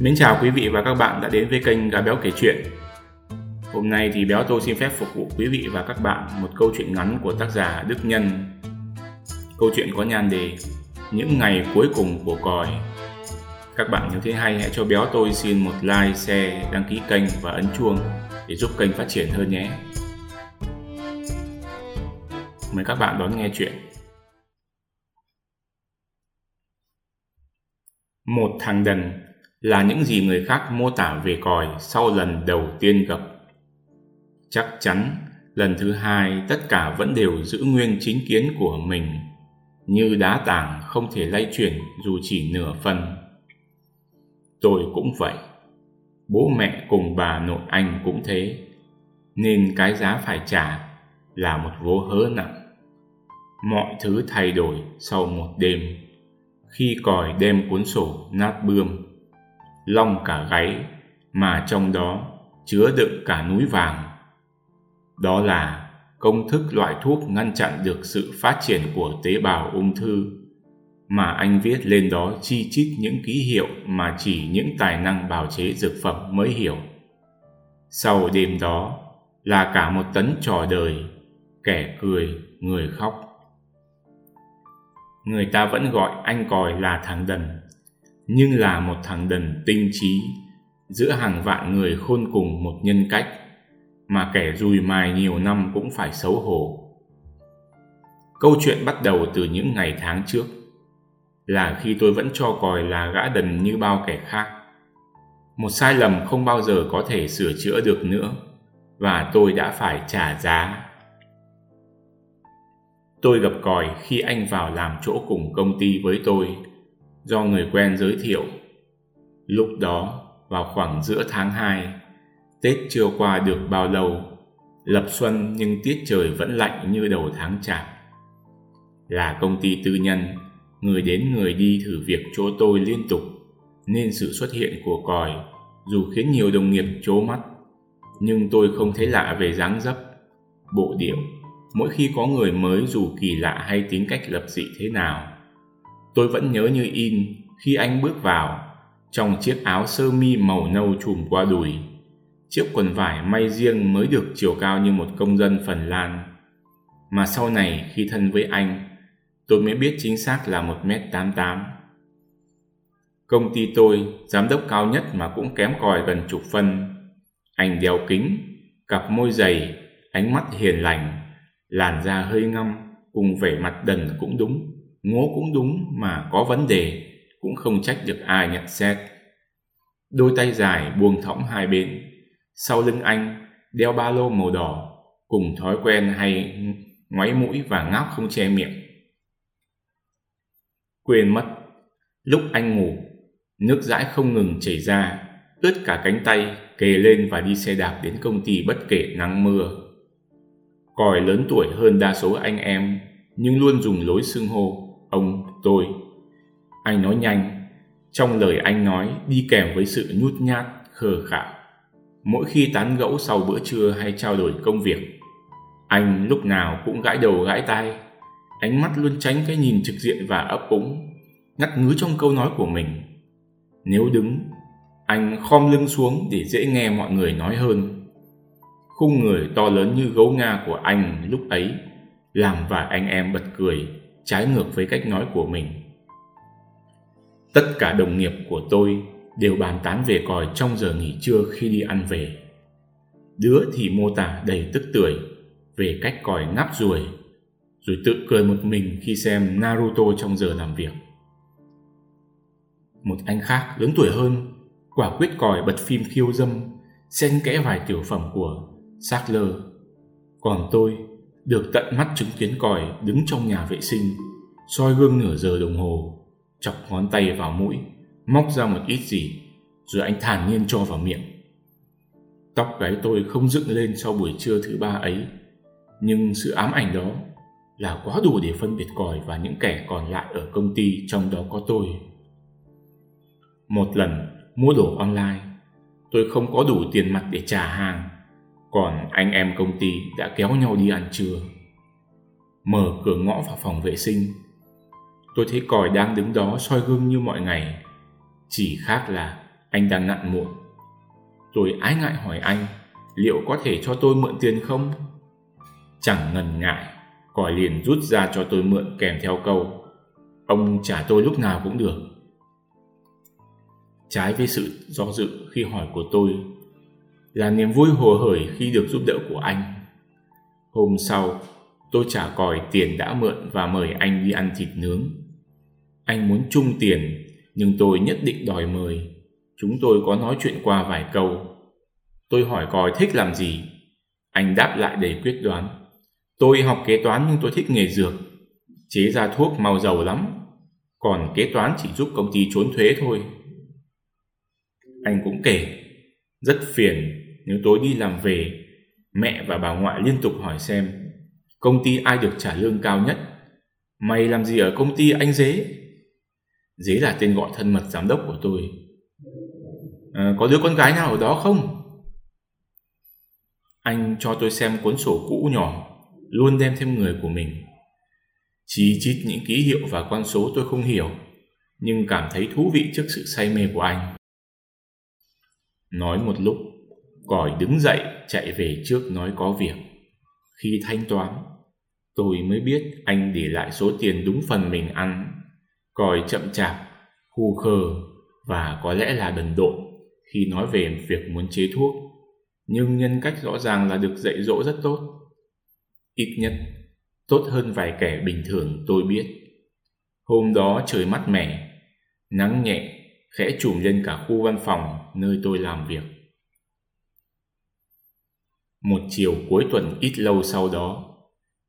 Mến chào quý vị và các bạn đã đến với kênh Gà Béo Kể Chuyện. Hôm nay thì Béo Tô xin phép phục vụ quý vị và các bạn một câu chuyện ngắn của tác giả Đức Nhân. Câu chuyện có nhan đề Những ngày cuối cùng của còi Các bạn nếu thấy hay hãy cho Béo tôi xin một like, share, đăng ký kênh và ấn chuông để giúp kênh phát triển hơn nhé. Mời các bạn đón nghe chuyện. Một thằng đần là những gì người khác mô tả về còi sau lần đầu tiên gặp. Chắc chắn lần thứ hai tất cả vẫn đều giữ nguyên chính kiến của mình, như đá tảng không thể lay chuyển dù chỉ nửa phần. Tôi cũng vậy. Bố mẹ cùng bà nội anh cũng thế, nên cái giá phải trả là một vố hớ nặng. Mọi thứ thay đổi sau một đêm khi còi đem cuốn sổ nát bươm long cả gáy, mà trong đó chứa đựng cả núi vàng. Đó là công thức loại thuốc ngăn chặn được sự phát triển của tế bào ung thư, mà anh viết lên đó chi chít những ký hiệu mà chỉ những tài năng bào chế dược phẩm mới hiểu. Sau đêm đó là cả một tấn trò đời, kẻ cười, người khóc. Người ta vẫn gọi anh còi là thằng đần nhưng là một thằng đần tinh trí giữa hàng vạn người khôn cùng một nhân cách mà kẻ dùi mài nhiều năm cũng phải xấu hổ. Câu chuyện bắt đầu từ những ngày tháng trước là khi tôi vẫn cho còi là gã đần như bao kẻ khác. Một sai lầm không bao giờ có thể sửa chữa được nữa và tôi đã phải trả giá. Tôi gặp còi khi anh vào làm chỗ cùng công ty với tôi, do người quen giới thiệu. Lúc đó, vào khoảng giữa tháng 2, Tết chưa qua được bao lâu, lập xuân nhưng tiết trời vẫn lạnh như đầu tháng chạp. Là công ty tư nhân, người đến người đi thử việc chỗ tôi liên tục, nên sự xuất hiện của còi dù khiến nhiều đồng nghiệp chố mắt, nhưng tôi không thấy lạ về dáng dấp, bộ điệu mỗi khi có người mới dù kỳ lạ hay tính cách lập dị thế nào. Tôi vẫn nhớ như in khi anh bước vào trong chiếc áo sơ mi màu nâu trùm qua đùi, chiếc quần vải may riêng mới được chiều cao như một công dân Phần Lan. Mà sau này khi thân với anh, tôi mới biết chính xác là 1m88. Công ty tôi, giám đốc cao nhất mà cũng kém còi gần chục phân. Anh đeo kính, cặp môi dày, ánh mắt hiền lành, làn da hơi ngăm cùng vẻ mặt đần cũng đúng ngố cũng đúng mà có vấn đề cũng không trách được ai nhận xét. Đôi tay dài buông thõng hai bên. Sau lưng anh đeo ba lô màu đỏ cùng thói quen hay ngoáy mũi và ngáp không che miệng. Quên mất lúc anh ngủ nước dãi không ngừng chảy ra ướt cả cánh tay kề lên và đi xe đạp đến công ty bất kể nắng mưa. Còi lớn tuổi hơn đa số anh em, nhưng luôn dùng lối xưng hô, ông, tôi. Anh nói nhanh, trong lời anh nói đi kèm với sự nhút nhát, khờ khạo. Mỗi khi tán gẫu sau bữa trưa hay trao đổi công việc, anh lúc nào cũng gãi đầu gãi tai, ánh mắt luôn tránh cái nhìn trực diện và ấp úng, ngắt ngứ trong câu nói của mình. Nếu đứng, anh khom lưng xuống để dễ nghe mọi người nói hơn khung người to lớn như gấu Nga của anh lúc ấy làm vài anh em bật cười trái ngược với cách nói của mình. Tất cả đồng nghiệp của tôi đều bàn tán về còi trong giờ nghỉ trưa khi đi ăn về. Đứa thì mô tả đầy tức tưởi về cách còi ngáp ruồi, rồi tự cười một mình khi xem Naruto trong giờ làm việc. Một anh khác lớn tuổi hơn, quả quyết còi bật phim khiêu dâm, xen kẽ vài tiểu phẩm của Sackler. Còn tôi được tận mắt chứng kiến còi đứng trong nhà vệ sinh, soi gương nửa giờ đồng hồ, chọc ngón tay vào mũi, móc ra một ít gì, rồi anh thản nhiên cho vào miệng. Tóc gáy tôi không dựng lên sau buổi trưa thứ ba ấy, nhưng sự ám ảnh đó là quá đủ để phân biệt còi và những kẻ còn lại ở công ty trong đó có tôi. Một lần mua đồ online, tôi không có đủ tiền mặt để trả hàng còn anh em công ty đã kéo nhau đi ăn trưa. Mở cửa ngõ vào phòng vệ sinh, tôi thấy còi đang đứng đó soi gương như mọi ngày. Chỉ khác là anh đang nặn muộn. Tôi ái ngại hỏi anh, liệu có thể cho tôi mượn tiền không? Chẳng ngần ngại, còi liền rút ra cho tôi mượn kèm theo câu, ông trả tôi lúc nào cũng được. Trái với sự do dự khi hỏi của tôi, là niềm vui hồ hởi khi được giúp đỡ của anh. Hôm sau, tôi trả còi tiền đã mượn và mời anh đi ăn thịt nướng. Anh muốn chung tiền, nhưng tôi nhất định đòi mời. Chúng tôi có nói chuyện qua vài câu. Tôi hỏi còi thích làm gì? Anh đáp lại đầy quyết đoán. Tôi học kế toán nhưng tôi thích nghề dược. Chế ra thuốc mau giàu lắm. Còn kế toán chỉ giúp công ty trốn thuế thôi. Anh cũng kể, rất phiền nếu tối đi làm về, mẹ và bà ngoại liên tục hỏi xem công ty ai được trả lương cao nhất. Mày làm gì ở công ty anh Dế? Dế là tên gọi thân mật giám đốc của tôi. À, có đứa con gái nào ở đó không? Anh cho tôi xem cuốn sổ cũ nhỏ, luôn đem thêm người của mình. Chỉ chít những ký hiệu và con số tôi không hiểu, nhưng cảm thấy thú vị trước sự say mê của anh. Nói một lúc, còi đứng dậy chạy về trước nói có việc. Khi thanh toán, tôi mới biết anh để lại số tiền đúng phần mình ăn. Còi chậm chạp, khu khờ và có lẽ là đần độn khi nói về việc muốn chế thuốc. Nhưng nhân cách rõ ràng là được dạy dỗ rất tốt. Ít nhất, tốt hơn vài kẻ bình thường tôi biết. Hôm đó trời mát mẻ, nắng nhẹ, khẽ trùm lên cả khu văn phòng nơi tôi làm việc. Một chiều cuối tuần ít lâu sau đó,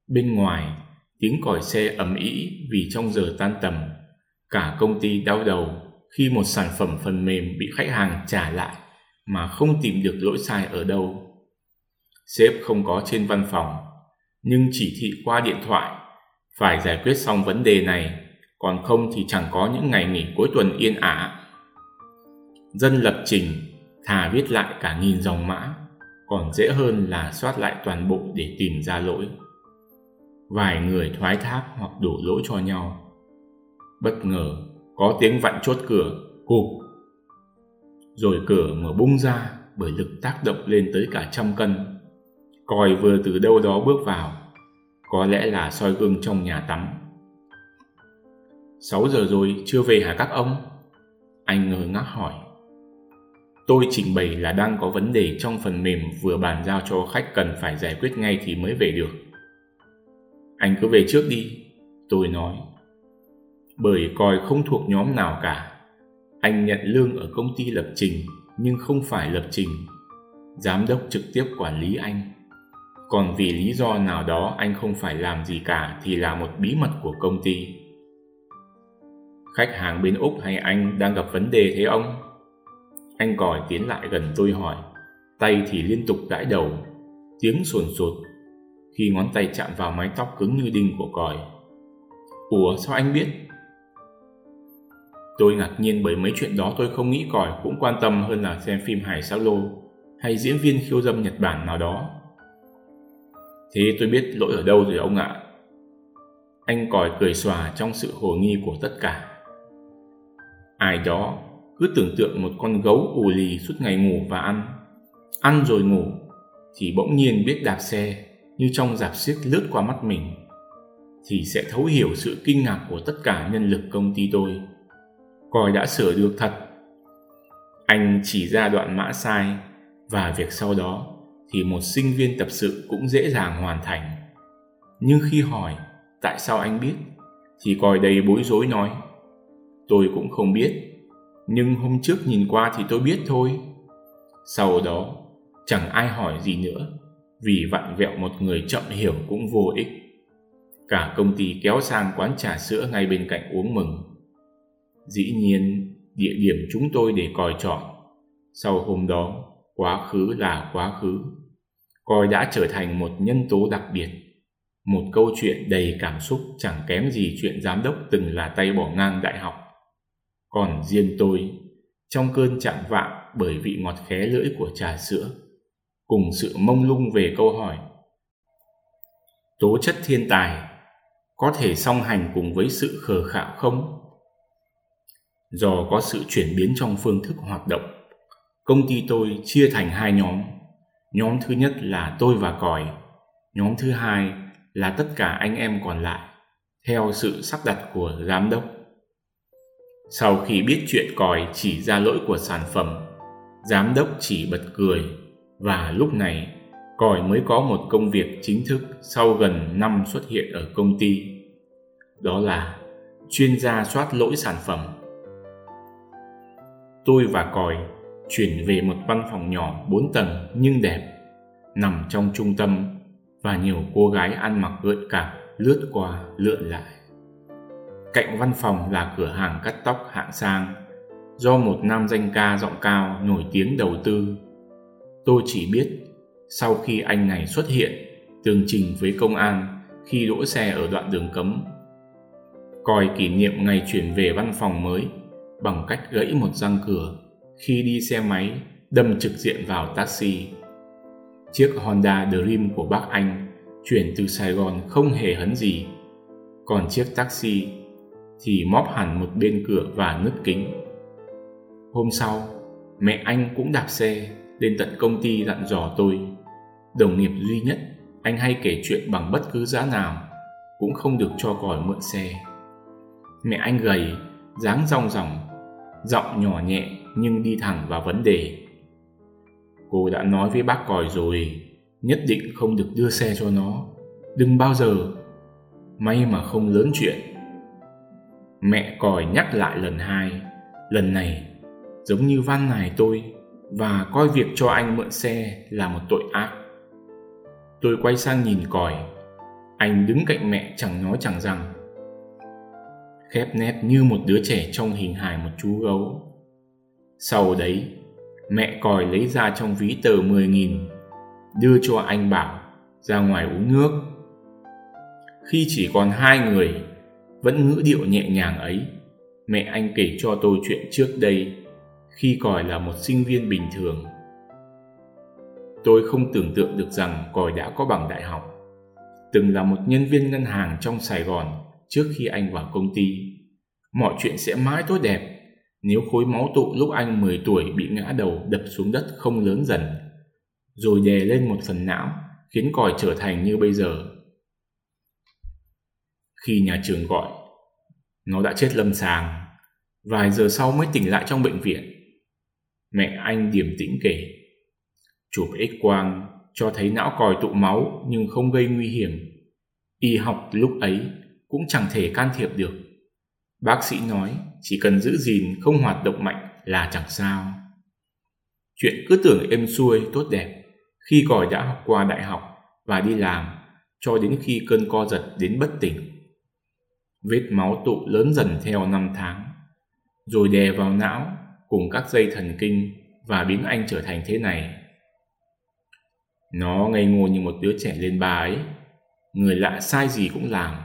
bên ngoài tiếng còi xe ầm ĩ vì trong giờ tan tầm, cả công ty đau đầu khi một sản phẩm phần mềm bị khách hàng trả lại mà không tìm được lỗi sai ở đâu. Sếp không có trên văn phòng, nhưng chỉ thị qua điện thoại phải giải quyết xong vấn đề này, còn không thì chẳng có những ngày nghỉ cuối tuần yên ả. Dân lập trình thà viết lại cả nghìn dòng mã còn dễ hơn là soát lại toàn bộ để tìm ra lỗi. Vài người thoái thác hoặc đổ lỗi cho nhau. Bất ngờ, có tiếng vặn chốt cửa, cụp. Rồi cửa mở bung ra bởi lực tác động lên tới cả trăm cân. Còi vừa từ đâu đó bước vào, có lẽ là soi gương trong nhà tắm. Sáu giờ rồi, chưa về hả các ông? Anh ngơ ngác hỏi. Tôi trình bày là đang có vấn đề trong phần mềm vừa bàn giao cho khách cần phải giải quyết ngay thì mới về được. Anh cứ về trước đi, tôi nói. Bởi coi không thuộc nhóm nào cả. Anh nhận lương ở công ty lập trình nhưng không phải lập trình. Giám đốc trực tiếp quản lý anh. Còn vì lý do nào đó anh không phải làm gì cả thì là một bí mật của công ty. Khách hàng bên Úc hay anh đang gặp vấn đề thế ông? Anh còi tiến lại gần tôi hỏi Tay thì liên tục gãi đầu, Tiếng sồn sột Khi ngón tay chạm vào mái tóc cứng như đinh của còi Ủa, sao anh biết Tôi ngạc nhiên bởi mấy chuyện đó tôi không nghĩ còi cũng quan tâm hơn là xem phim Hải Sao Lô hay diễn viên khiêu dâm Nhật Bản nào đó. Thế tôi biết lỗi ở đâu rồi ông ạ. Anh còi cười xòa trong sự hồ nghi của tất cả. Ai đó cứ tưởng tượng một con gấu ù lì suốt ngày ngủ và ăn. Ăn rồi ngủ, thì bỗng nhiên biết đạp xe, như trong dạp xiếc lướt qua mắt mình, thì sẽ thấu hiểu sự kinh ngạc của tất cả nhân lực công ty tôi. Coi đã sửa được thật. Anh chỉ ra đoạn mã sai, và việc sau đó thì một sinh viên tập sự cũng dễ dàng hoàn thành. Nhưng khi hỏi, tại sao anh biết? thì coi đầy bối rối nói, tôi cũng không biết nhưng hôm trước nhìn qua thì tôi biết thôi. Sau đó, chẳng ai hỏi gì nữa, vì vặn vẹo một người chậm hiểu cũng vô ích. Cả công ty kéo sang quán trà sữa ngay bên cạnh uống mừng. Dĩ nhiên, địa điểm chúng tôi để còi chọn. Sau hôm đó, quá khứ là quá khứ. coi đã trở thành một nhân tố đặc biệt. Một câu chuyện đầy cảm xúc chẳng kém gì chuyện giám đốc từng là tay bỏ ngang đại học còn riêng tôi, trong cơn chạm vạng bởi vị ngọt khé lưỡi của trà sữa, cùng sự mông lung về câu hỏi. Tố chất thiên tài có thể song hành cùng với sự khờ khạo không? Do có sự chuyển biến trong phương thức hoạt động, công ty tôi chia thành hai nhóm. Nhóm thứ nhất là tôi và còi, nhóm thứ hai là tất cả anh em còn lại, theo sự sắp đặt của giám đốc. Sau khi biết chuyện còi chỉ ra lỗi của sản phẩm, giám đốc chỉ bật cười và lúc này còi mới có một công việc chính thức sau gần năm xuất hiện ở công ty. Đó là chuyên gia soát lỗi sản phẩm. Tôi và còi chuyển về một văn phòng nhỏ 4 tầng nhưng đẹp, nằm trong trung tâm và nhiều cô gái ăn mặc gợi cảm lướt qua lượn lại. Cạnh văn phòng là cửa hàng cắt tóc hạng sang do một nam danh ca giọng cao nổi tiếng đầu tư. Tôi chỉ biết sau khi anh này xuất hiện tường trình với công an khi đỗ xe ở đoạn đường cấm. Coi kỷ niệm ngày chuyển về văn phòng mới bằng cách gãy một răng cửa khi đi xe máy đâm trực diện vào taxi. Chiếc Honda Dream của bác anh chuyển từ Sài Gòn không hề hấn gì, còn chiếc taxi thì móp hẳn một bên cửa và nứt kính. Hôm sau, mẹ anh cũng đạp xe lên tận công ty dặn dò tôi. Đồng nghiệp duy nhất anh hay kể chuyện bằng bất cứ giá nào cũng không được cho còi mượn xe. Mẹ anh gầy, dáng rong ròng, giọng nhỏ nhẹ nhưng đi thẳng vào vấn đề. Cô đã nói với bác còi rồi, nhất định không được đưa xe cho nó. Đừng bao giờ. May mà không lớn chuyện. Mẹ còi nhắc lại lần hai, lần này giống như văn này tôi và coi việc cho anh mượn xe là một tội ác. Tôi quay sang nhìn còi, anh đứng cạnh mẹ chẳng nói chẳng rằng. Khép nét như một đứa trẻ trong hình hài một chú gấu. Sau đấy, mẹ còi lấy ra trong ví tờ 10.000, đưa cho anh bảo ra ngoài uống nước. Khi chỉ còn hai người, vẫn ngữ điệu nhẹ nhàng ấy, mẹ anh kể cho tôi chuyện trước đây khi còi là một sinh viên bình thường. Tôi không tưởng tượng được rằng còi đã có bằng đại học, từng là một nhân viên ngân hàng trong Sài Gòn trước khi anh vào công ty. Mọi chuyện sẽ mãi tốt đẹp nếu khối máu tụ lúc anh 10 tuổi bị ngã đầu đập xuống đất không lớn dần, rồi đè lên một phần não, khiến còi trở thành như bây giờ. Khi nhà trường gọi, nó đã chết lâm sàng, vài giờ sau mới tỉnh lại trong bệnh viện. Mẹ anh điềm tĩnh kể, chụp x-quang cho thấy não còi tụ máu nhưng không gây nguy hiểm. Y học lúc ấy cũng chẳng thể can thiệp được. Bác sĩ nói chỉ cần giữ gìn không hoạt động mạnh là chẳng sao. Chuyện cứ tưởng êm xuôi tốt đẹp khi còi đã học qua đại học và đi làm cho đến khi cơn co giật đến bất tỉnh. Vết máu tụ lớn dần theo năm tháng, rồi đè vào não cùng các dây thần kinh và biến anh trở thành thế này. Nó ngây ngô như một đứa trẻ lên ba ấy, người lạ sai gì cũng làm,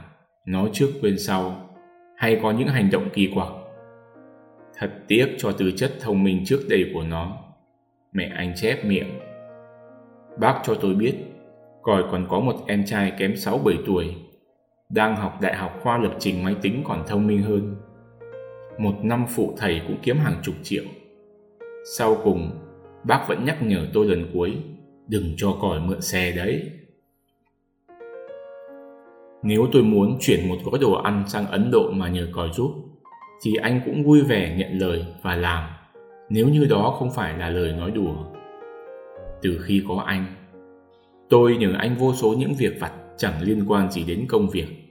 nói trước quên sau, hay có những hành động kỳ quặc. Thật tiếc cho tư chất thông minh trước đây của nó. Mẹ anh chép miệng. Bác cho tôi biết, còi còn có một em trai kém 6-7 tuổi, đang học đại học khoa lập trình máy tính còn thông minh hơn. Một năm phụ thầy cũng kiếm hàng chục triệu. Sau cùng, bác vẫn nhắc nhở tôi lần cuối, đừng cho còi mượn xe đấy. Nếu tôi muốn chuyển một gói đồ ăn sang Ấn Độ mà nhờ còi giúp, thì anh cũng vui vẻ nhận lời và làm, nếu như đó không phải là lời nói đùa. Từ khi có anh, tôi nhờ anh vô số những việc vặt chẳng liên quan gì đến công việc.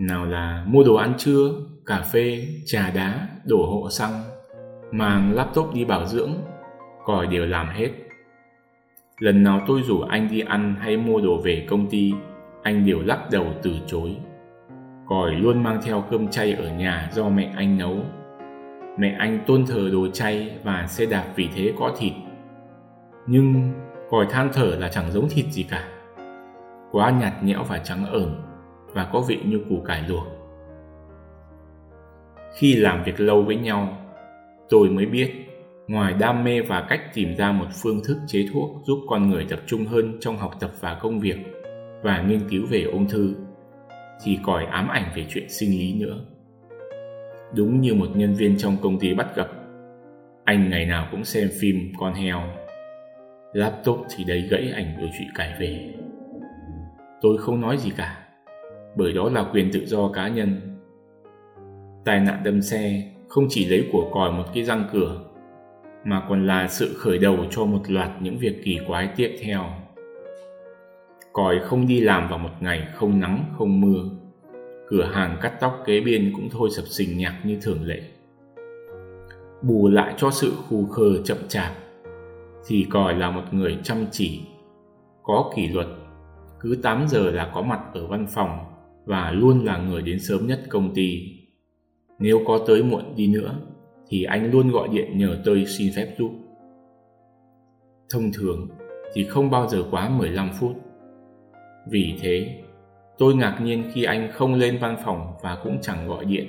Nào là mua đồ ăn trưa, cà phê, trà đá, đổ hộ xăng, mang laptop đi bảo dưỡng, còi đều làm hết. Lần nào tôi rủ anh đi ăn hay mua đồ về công ty, anh đều lắc đầu từ chối. Còi luôn mang theo cơm chay ở nhà do mẹ anh nấu. Mẹ anh tôn thờ đồ chay và xe đạp vì thế có thịt. Nhưng còi than thở là chẳng giống thịt gì cả. Quá nhạt nhẽo và trắng ởn và có vị như củ cải luộc. Khi làm việc lâu với nhau, tôi mới biết ngoài đam mê và cách tìm ra một phương thức chế thuốc giúp con người tập trung hơn trong học tập và công việc và nghiên cứu về ung thư thì còi ám ảnh về chuyện sinh lý nữa. Đúng như một nhân viên trong công ty bắt gặp. Anh ngày nào cũng xem phim con heo. Laptop thì đấy gãy ảnh rồi chị cải về. Tôi không nói gì cả, bởi đó là quyền tự do cá nhân. Tai nạn đâm xe không chỉ lấy của còi một cái răng cửa, mà còn là sự khởi đầu cho một loạt những việc kỳ quái tiếp theo. Còi không đi làm vào một ngày không nắng không mưa. Cửa hàng cắt tóc kế bên cũng thôi sập sình nhạc như thường lệ. Bù lại cho sự khù khờ chậm chạp, thì còi là một người chăm chỉ, có kỷ luật, cứ 8 giờ là có mặt ở văn phòng và luôn là người đến sớm nhất công ty. Nếu có tới muộn đi nữa, thì anh luôn gọi điện nhờ tôi xin phép giúp. Thông thường thì không bao giờ quá 15 phút. Vì thế, tôi ngạc nhiên khi anh không lên văn phòng và cũng chẳng gọi điện.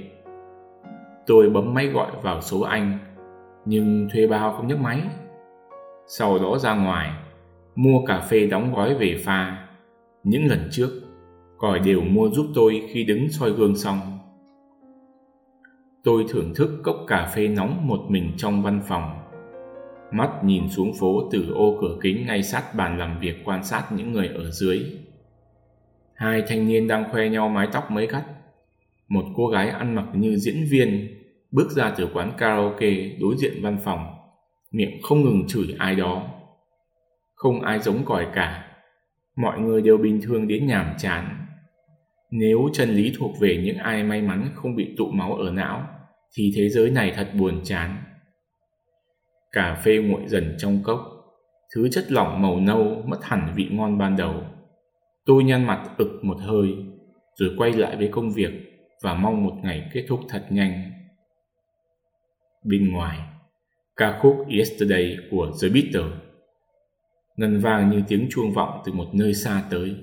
Tôi bấm máy gọi vào số anh, nhưng thuê bao không nhấc máy. Sau đó ra ngoài, mua cà phê đóng gói về pha. Những lần trước, còi đều mua giúp tôi khi đứng soi gương xong. Tôi thưởng thức cốc cà phê nóng một mình trong văn phòng. Mắt nhìn xuống phố từ ô cửa kính ngay sát bàn làm việc quan sát những người ở dưới. Hai thanh niên đang khoe nhau mái tóc mới cắt. Một cô gái ăn mặc như diễn viên bước ra từ quán karaoke đối diện văn phòng, miệng không ngừng chửi ai đó. Không ai giống còi cả, mọi người đều bình thường đến nhàm chán. Nếu chân lý thuộc về những ai may mắn không bị tụ máu ở não, thì thế giới này thật buồn chán. Cà phê nguội dần trong cốc, thứ chất lỏng màu nâu mất hẳn vị ngon ban đầu. Tôi nhăn mặt ực một hơi, rồi quay lại với công việc và mong một ngày kết thúc thật nhanh. Bên ngoài, ca khúc Yesterday của The Beatles ngân vang như tiếng chuông vọng từ một nơi xa tới.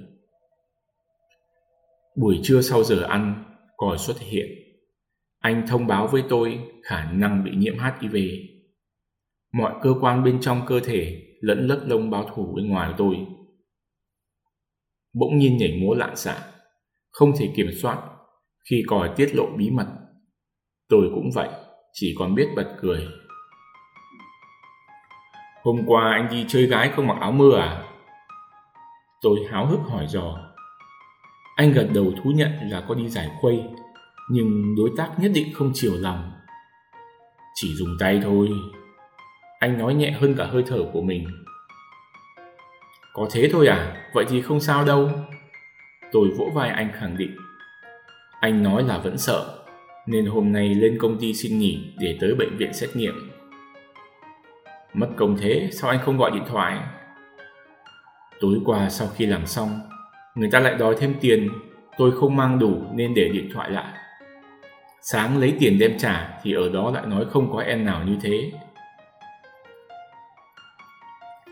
Buổi trưa sau giờ ăn, còi xuất hiện. Anh thông báo với tôi khả năng bị nhiễm HIV. Mọi cơ quan bên trong cơ thể lẫn lớp lông báo thủ bên ngoài tôi bỗng nhiên nhảy múa lạng xạ, không thể kiểm soát khi còi tiết lộ bí mật. Tôi cũng vậy, chỉ còn biết bật cười. Hôm qua anh đi chơi gái không mặc áo mưa à? Tôi háo hức hỏi dò. Anh gật đầu thú nhận là có đi giải khuây, nhưng đối tác nhất định không chiều lòng. Chỉ dùng tay thôi. Anh nói nhẹ hơn cả hơi thở của mình có thế thôi à? Vậy thì không sao đâu. Tôi vỗ vai anh khẳng định. Anh nói là vẫn sợ, nên hôm nay lên công ty xin nghỉ để tới bệnh viện xét nghiệm. Mất công thế, sao anh không gọi điện thoại? Tối qua sau khi làm xong, người ta lại đòi thêm tiền, tôi không mang đủ nên để điện thoại lại. Sáng lấy tiền đem trả thì ở đó lại nói không có em nào như thế.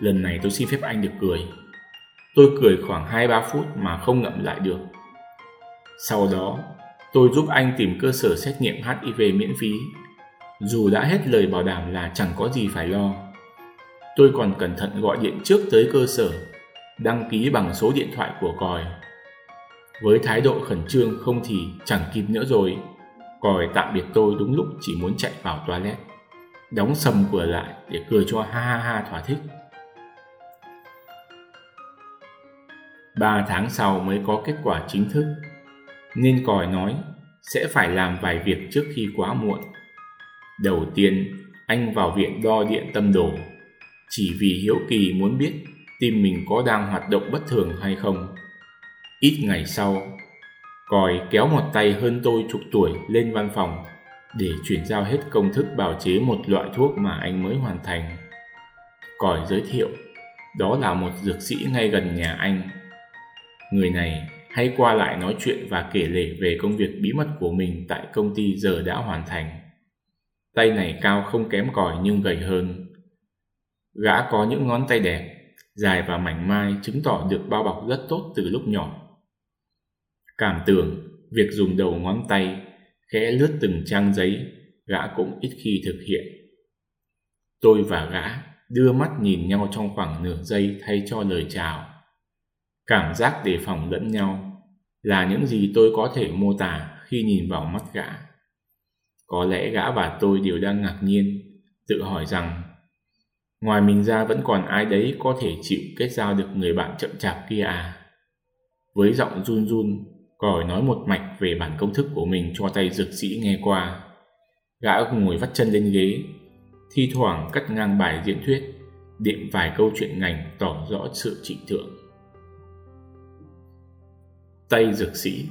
Lần này tôi xin phép anh được cười. Tôi cười khoảng 2-3 phút mà không ngậm lại được. Sau đó, tôi giúp anh tìm cơ sở xét nghiệm HIV miễn phí. Dù đã hết lời bảo đảm là chẳng có gì phải lo. Tôi còn cẩn thận gọi điện trước tới cơ sở, đăng ký bằng số điện thoại của còi. Với thái độ khẩn trương không thì chẳng kịp nữa rồi. Còi tạm biệt tôi đúng lúc chỉ muốn chạy vào toilet. Đóng sầm cửa lại để cười cho ha ha ha thỏa thích. Ba tháng sau mới có kết quả chính thức. Nên còi nói sẽ phải làm vài việc trước khi quá muộn. Đầu tiên, anh vào viện đo điện tâm đồ, chỉ vì hiếu kỳ muốn biết tim mình có đang hoạt động bất thường hay không. Ít ngày sau, còi kéo một tay hơn tôi chục tuổi lên văn phòng để chuyển giao hết công thức bào chế một loại thuốc mà anh mới hoàn thành. Còi giới thiệu, đó là một dược sĩ ngay gần nhà anh Người này hay qua lại nói chuyện và kể lể về công việc bí mật của mình tại công ty giờ đã hoàn thành. Tay này cao không kém còi nhưng gầy hơn. Gã có những ngón tay đẹp, dài và mảnh mai chứng tỏ được bao bọc rất tốt từ lúc nhỏ. Cảm tưởng việc dùng đầu ngón tay khẽ lướt từng trang giấy gã cũng ít khi thực hiện. Tôi và gã đưa mắt nhìn nhau trong khoảng nửa giây thay cho lời chào cảm giác đề phòng lẫn nhau là những gì tôi có thể mô tả khi nhìn vào mắt gã Có lẽ gã và tôi đều đang ngạc nhiên, tự hỏi rằng ngoài mình ra vẫn còn ai đấy có thể chịu kết giao được người bạn chậm chạp kia à. Với giọng run run, còi nói một mạch về bản công thức của mình cho tay dược sĩ nghe qua. Gã ngồi vắt chân lên ghế, thi thoảng cắt ngang bài diễn thuyết, đệm vài câu chuyện ngành tỏ rõ sự trịnh thượng. Tay dược sĩ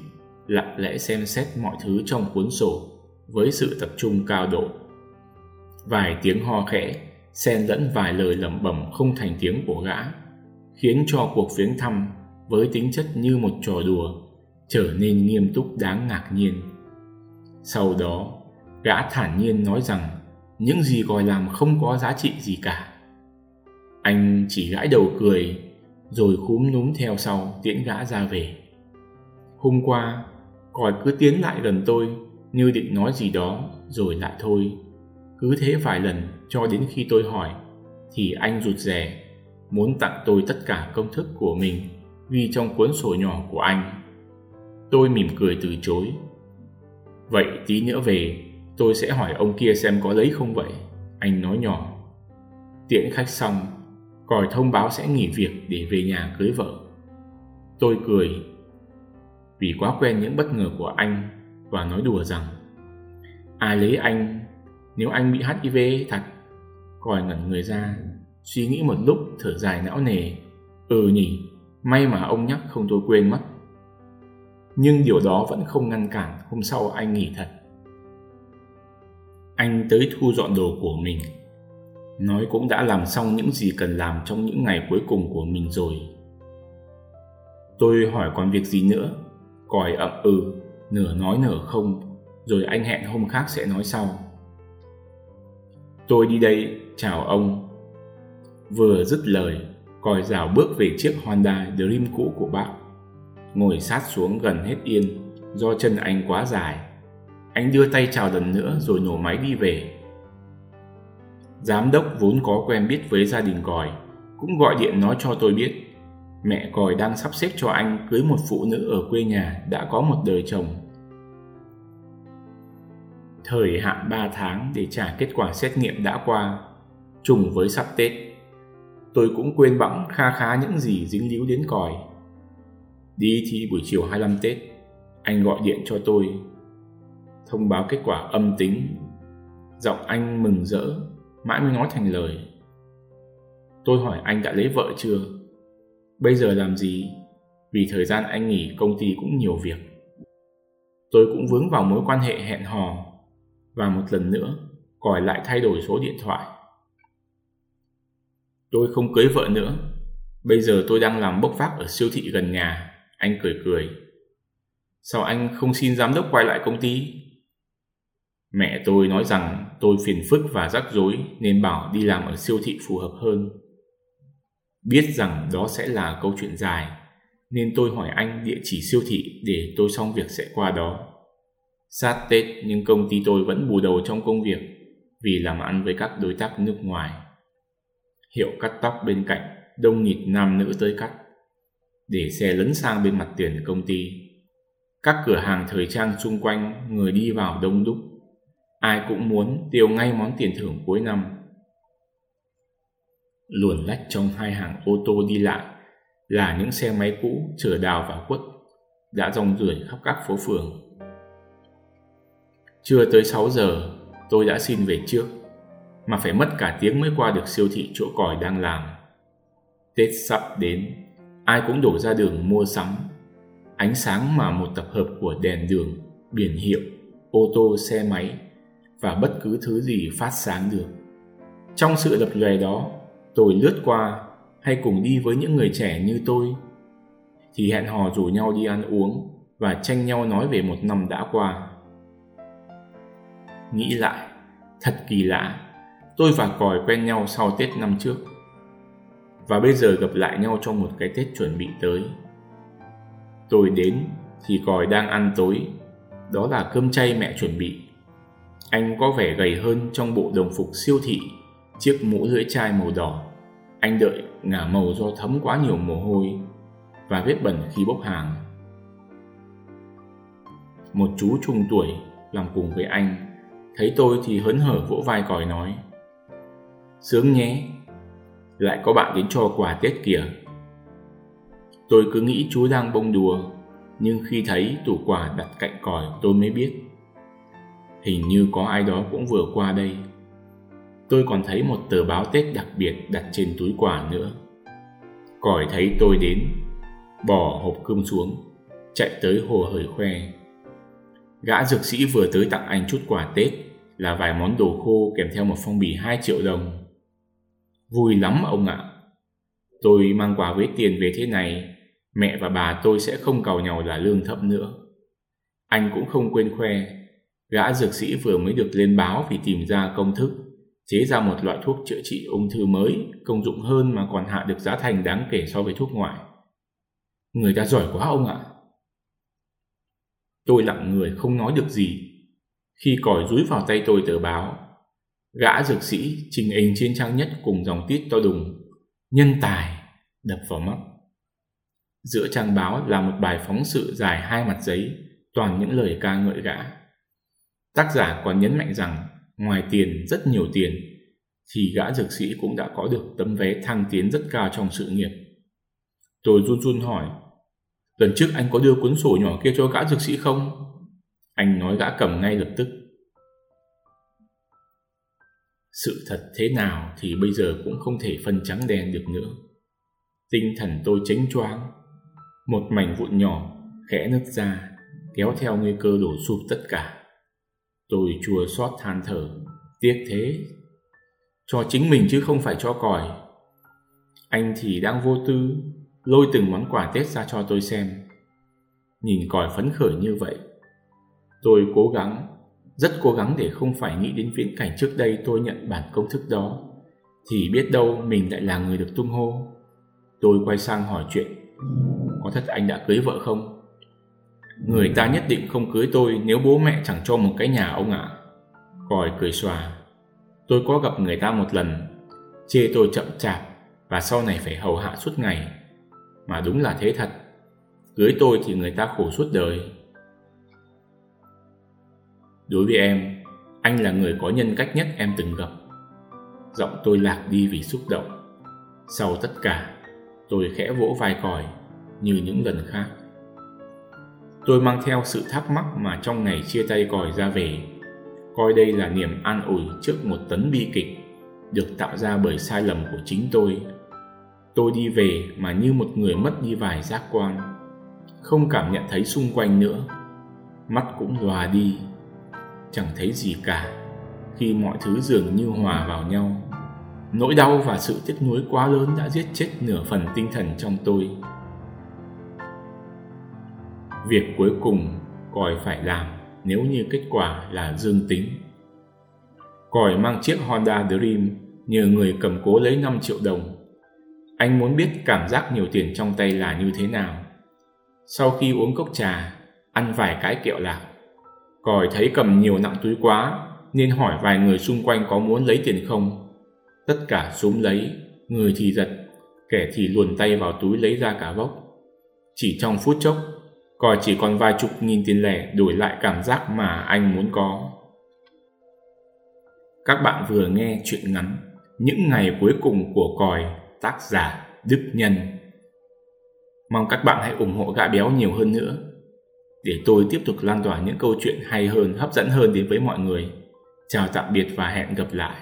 lặng lẽ xem xét mọi thứ trong cuốn sổ với sự tập trung cao độ. Vài tiếng ho khẽ, xen lẫn vài lời lẩm bẩm không thành tiếng của gã, khiến cho cuộc viếng thăm với tính chất như một trò đùa trở nên nghiêm túc đáng ngạc nhiên. Sau đó, gã thản nhiên nói rằng những gì gọi làm không có giá trị gì cả. Anh chỉ gãi đầu cười, rồi khúm núm theo sau tiễn gã ra về. Hôm qua, còi cứ tiến lại gần tôi như định nói gì đó rồi lại thôi. Cứ thế vài lần cho đến khi tôi hỏi thì anh rụt rè muốn tặng tôi tất cả công thức của mình ghi trong cuốn sổ nhỏ của anh. Tôi mỉm cười từ chối. Vậy tí nữa về tôi sẽ hỏi ông kia xem có lấy không vậy. Anh nói nhỏ. Tiễn khách xong, còi thông báo sẽ nghỉ việc để về nhà cưới vợ. Tôi cười vì quá quen những bất ngờ của anh và nói đùa rằng ai lấy anh nếu anh bị HIV thật. Còi ngẩn người ra, suy nghĩ một lúc thở dài não nề. Ừ nhỉ, may mà ông nhắc không tôi quên mất. Nhưng điều đó vẫn không ngăn cản hôm sau anh nghỉ thật. Anh tới thu dọn đồ của mình. Nói cũng đã làm xong những gì cần làm trong những ngày cuối cùng của mình rồi. Tôi hỏi còn việc gì nữa còi ậm ừ, nửa nói nửa không, rồi anh hẹn hôm khác sẽ nói sau. Tôi đi đây, chào ông. Vừa dứt lời, còi rào bước về chiếc Honda Dream cũ của bác. Ngồi sát xuống gần hết yên, do chân anh quá dài. Anh đưa tay chào lần nữa rồi nổ máy đi về. Giám đốc vốn có quen biết với gia đình còi, cũng gọi điện nói cho tôi biết mẹ còi đang sắp xếp cho anh cưới một phụ nữ ở quê nhà đã có một đời chồng. Thời hạn 3 tháng để trả kết quả xét nghiệm đã qua, trùng với sắp Tết. Tôi cũng quên bẵng kha khá những gì dính líu đến còi. Đi thi buổi chiều 25 Tết, anh gọi điện cho tôi, thông báo kết quả âm tính. Giọng anh mừng rỡ, mãi mới nói thành lời. Tôi hỏi anh đã lấy vợ chưa? Bây giờ làm gì? Vì thời gian anh nghỉ công ty cũng nhiều việc. Tôi cũng vướng vào mối quan hệ hẹn hò và một lần nữa còi lại thay đổi số điện thoại. Tôi không cưới vợ nữa. Bây giờ tôi đang làm bốc vác ở siêu thị gần nhà. Anh cười cười. Sao anh không xin giám đốc quay lại công ty? Mẹ tôi nói rằng tôi phiền phức và rắc rối nên bảo đi làm ở siêu thị phù hợp hơn. Biết rằng đó sẽ là câu chuyện dài, nên tôi hỏi anh địa chỉ siêu thị để tôi xong việc sẽ qua đó. Sát Tết, nhưng công ty tôi vẫn bù đầu trong công việc vì làm ăn với các đối tác nước ngoài. Hiệu cắt tóc bên cạnh, đông nghịt nam nữ tới cắt để xe lấn sang bên mặt tiền công ty. Các cửa hàng thời trang xung quanh, người đi vào đông đúc. Ai cũng muốn tiêu ngay món tiền thưởng cuối năm luồn lách trong hai hàng ô tô đi lại là những xe máy cũ chở đào và quất đã rong rủi khắp các phố phường. Chưa tới 6 giờ, tôi đã xin về trước, mà phải mất cả tiếng mới qua được siêu thị chỗ còi đang làm. Tết sắp đến, ai cũng đổ ra đường mua sắm. Ánh sáng mà một tập hợp của đèn đường, biển hiệu, ô tô, xe máy và bất cứ thứ gì phát sáng được. Trong sự lập lòe đó tôi lướt qua hay cùng đi với những người trẻ như tôi thì hẹn hò rủ nhau đi ăn uống và tranh nhau nói về một năm đã qua nghĩ lại, thật kỳ lạ, tôi và còi quen nhau sau tết năm trước, và bây giờ gặp lại nhau trong một cái tết chuẩn bị tới tôi đến thì còi đang ăn tối, đó là cơm chay mẹ chuẩn bị anh có vẻ gầy hơn trong bộ đồng phục siêu thị, chiếc mũ lưỡi chai màu đỏ. Anh đợi ngả màu do thấm quá nhiều mồ hôi và vết bẩn khi bốc hàng. Một chú trung tuổi làm cùng với anh thấy tôi thì hớn hở vỗ vai còi nói. Sướng nhé, lại có bạn đến cho quà Tết kìa. Tôi cứ nghĩ chú đang bông đùa, nhưng khi thấy tủ quà đặt cạnh còi tôi mới biết. Hình như có ai đó cũng vừa qua đây. Tôi còn thấy một tờ báo Tết đặc biệt đặt trên túi quà nữa. Còi thấy tôi đến, bỏ hộp cơm xuống, chạy tới hồ hởi khoe. Gã dược sĩ vừa tới tặng anh chút quà Tết là vài món đồ khô kèm theo một phong bì 2 triệu đồng. Vui lắm ông ạ. Tôi mang quà với tiền về thế này, mẹ và bà tôi sẽ không cầu nhau là lương thấp nữa. Anh cũng không quên khoe, gã dược sĩ vừa mới được lên báo vì tìm ra công thức, chế ra một loại thuốc chữa trị ung thư mới, công dụng hơn mà còn hạ được giá thành đáng kể so với thuốc ngoại. Người ta giỏi quá ông ạ. Tôi lặng người không nói được gì. Khi còi rúi vào tay tôi tờ báo, gã dược sĩ trình hình trên trang nhất cùng dòng tiết to đùng, nhân tài, đập vào mắt. Giữa trang báo là một bài phóng sự dài hai mặt giấy, toàn những lời ca ngợi gã. Tác giả còn nhấn mạnh rằng, ngoài tiền rất nhiều tiền, thì gã dược sĩ cũng đã có được tấm vé thăng tiến rất cao trong sự nghiệp. Tôi run run hỏi, Lần trước anh có đưa cuốn sổ nhỏ kia cho gã dược sĩ không? Anh nói gã cầm ngay lập tức. Sự thật thế nào thì bây giờ cũng không thể phân trắng đen được nữa. Tinh thần tôi chánh choáng. Một mảnh vụn nhỏ khẽ nứt ra, kéo theo nguy cơ đổ sụp tất cả. Tôi chua xót than thở, tiếc thế. Cho chính mình chứ không phải cho còi. Anh thì đang vô tư, lôi từng món quà Tết ra cho tôi xem. Nhìn còi phấn khởi như vậy, tôi cố gắng, rất cố gắng để không phải nghĩ đến viễn cảnh trước đây tôi nhận bản công thức đó, thì biết đâu mình lại là người được tung hô. Tôi quay sang hỏi chuyện, có thật anh đã cưới vợ không? Người ta nhất định không cưới tôi nếu bố mẹ chẳng cho một cái nhà ông ạ. Còi cười xòa, tôi có gặp người ta một lần, chê tôi chậm chạp và sau này phải hầu hạ suốt ngày mà đúng là thế thật. Cưới tôi thì người ta khổ suốt đời. Đối với em, anh là người có nhân cách nhất em từng gặp. Giọng tôi lạc đi vì xúc động. Sau tất cả, tôi khẽ vỗ vai còi như những lần khác. Tôi mang theo sự thắc mắc mà trong ngày chia tay còi ra về, coi đây là niềm an ủi trước một tấn bi kịch được tạo ra bởi sai lầm của chính tôi Tôi đi về mà như một người mất đi vài giác quan, không cảm nhận thấy xung quanh nữa. Mắt cũng lòa đi, chẳng thấy gì cả khi mọi thứ dường như hòa vào nhau. Nỗi đau và sự tiếc nuối quá lớn đã giết chết nửa phần tinh thần trong tôi. Việc cuối cùng Còi phải làm nếu như kết quả là dương tính. Còi mang chiếc Honda Dream nhờ người cầm cố lấy 5 triệu đồng anh muốn biết cảm giác nhiều tiền trong tay là như thế nào. Sau khi uống cốc trà, ăn vài cái kẹo lạc, còi thấy cầm nhiều nặng túi quá nên hỏi vài người xung quanh có muốn lấy tiền không. Tất cả súm lấy, người thì giật, kẻ thì luồn tay vào túi lấy ra cả vốc. Chỉ trong phút chốc, còi chỉ còn vài chục nghìn tiền lẻ đổi lại cảm giác mà anh muốn có. Các bạn vừa nghe chuyện ngắn Những ngày cuối cùng của còi tác giả Đức Nhân. Mong các bạn hãy ủng hộ gã béo nhiều hơn nữa để tôi tiếp tục lan tỏa những câu chuyện hay hơn, hấp dẫn hơn đến với mọi người. Chào tạm biệt và hẹn gặp lại.